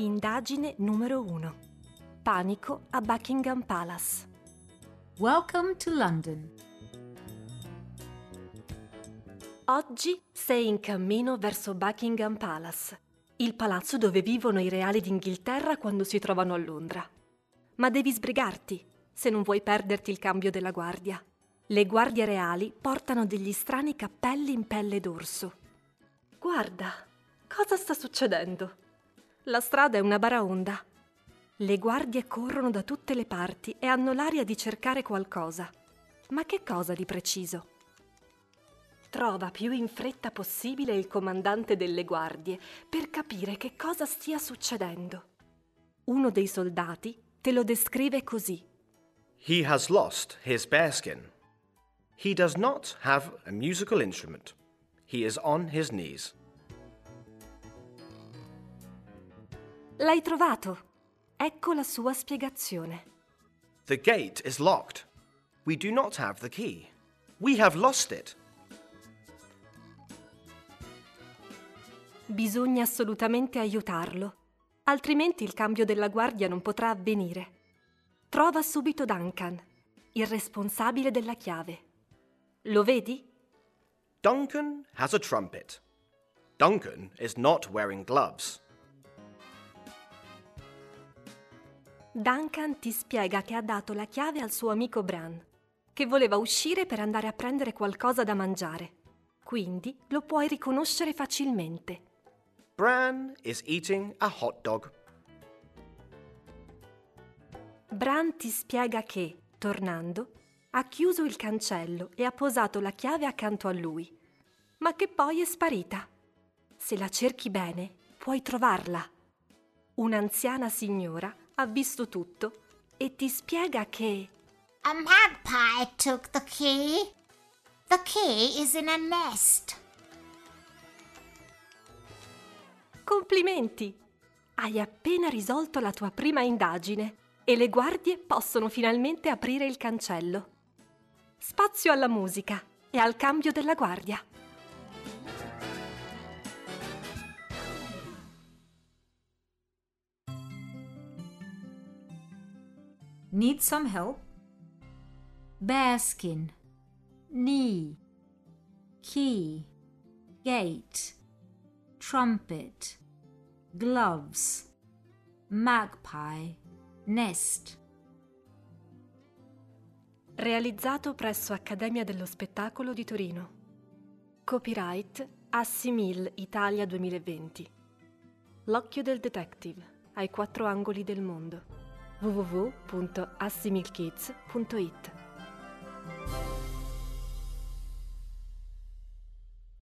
Indagine numero 1. Panico a Buckingham Palace. Welcome to London. Oggi sei in cammino verso Buckingham Palace, il palazzo dove vivono i reali d'Inghilterra quando si trovano a Londra. Ma devi sbrigarti se non vuoi perderti il cambio della guardia. Le guardie reali portano degli strani cappelli in pelle d'orso. Guarda, cosa sta succedendo? La strada è una baraonda. Le guardie corrono da tutte le parti e hanno l'aria di cercare qualcosa. Ma che cosa di preciso? Trova più in fretta possibile il comandante delle guardie per capire che cosa stia succedendo. Uno dei soldati te lo descrive così. He has lost his bearskin. He does not have a musical instrument. He is on his knees. L'hai trovato? Ecco la sua spiegazione. The gate is locked. We do not have the key. We have lost it. Bisogna assolutamente aiutarlo, altrimenti il cambio della guardia non potrà avvenire. Trova subito Duncan, il responsabile della chiave. Lo vedi? Duncan has a trumpet. Duncan is not wearing gloves. Duncan ti spiega che ha dato la chiave al suo amico Bran, che voleva uscire per andare a prendere qualcosa da mangiare. Quindi lo puoi riconoscere facilmente. Bran is eating a hot dog. Bran ti spiega che, tornando, ha chiuso il cancello e ha posato la chiave accanto a lui, ma che poi è sparita. Se la cerchi bene, puoi trovarla. Un'anziana signora ha visto tutto e ti spiega che A magpie took the key. The key is in a nest. Complimenti! Hai appena risolto la tua prima indagine e le guardie possono finalmente aprire il cancello. Spazio alla musica e al cambio della guardia. Need some help? Bearskin. Knee. Key. Gate. Trumpet. Gloves. Magpie. Nest. Realizzato presso Accademia dello Spettacolo di Torino. Copyright Assimil Italia 2020. L'occhio del detective ai quattro angoli del mondo www.assimilkids.it.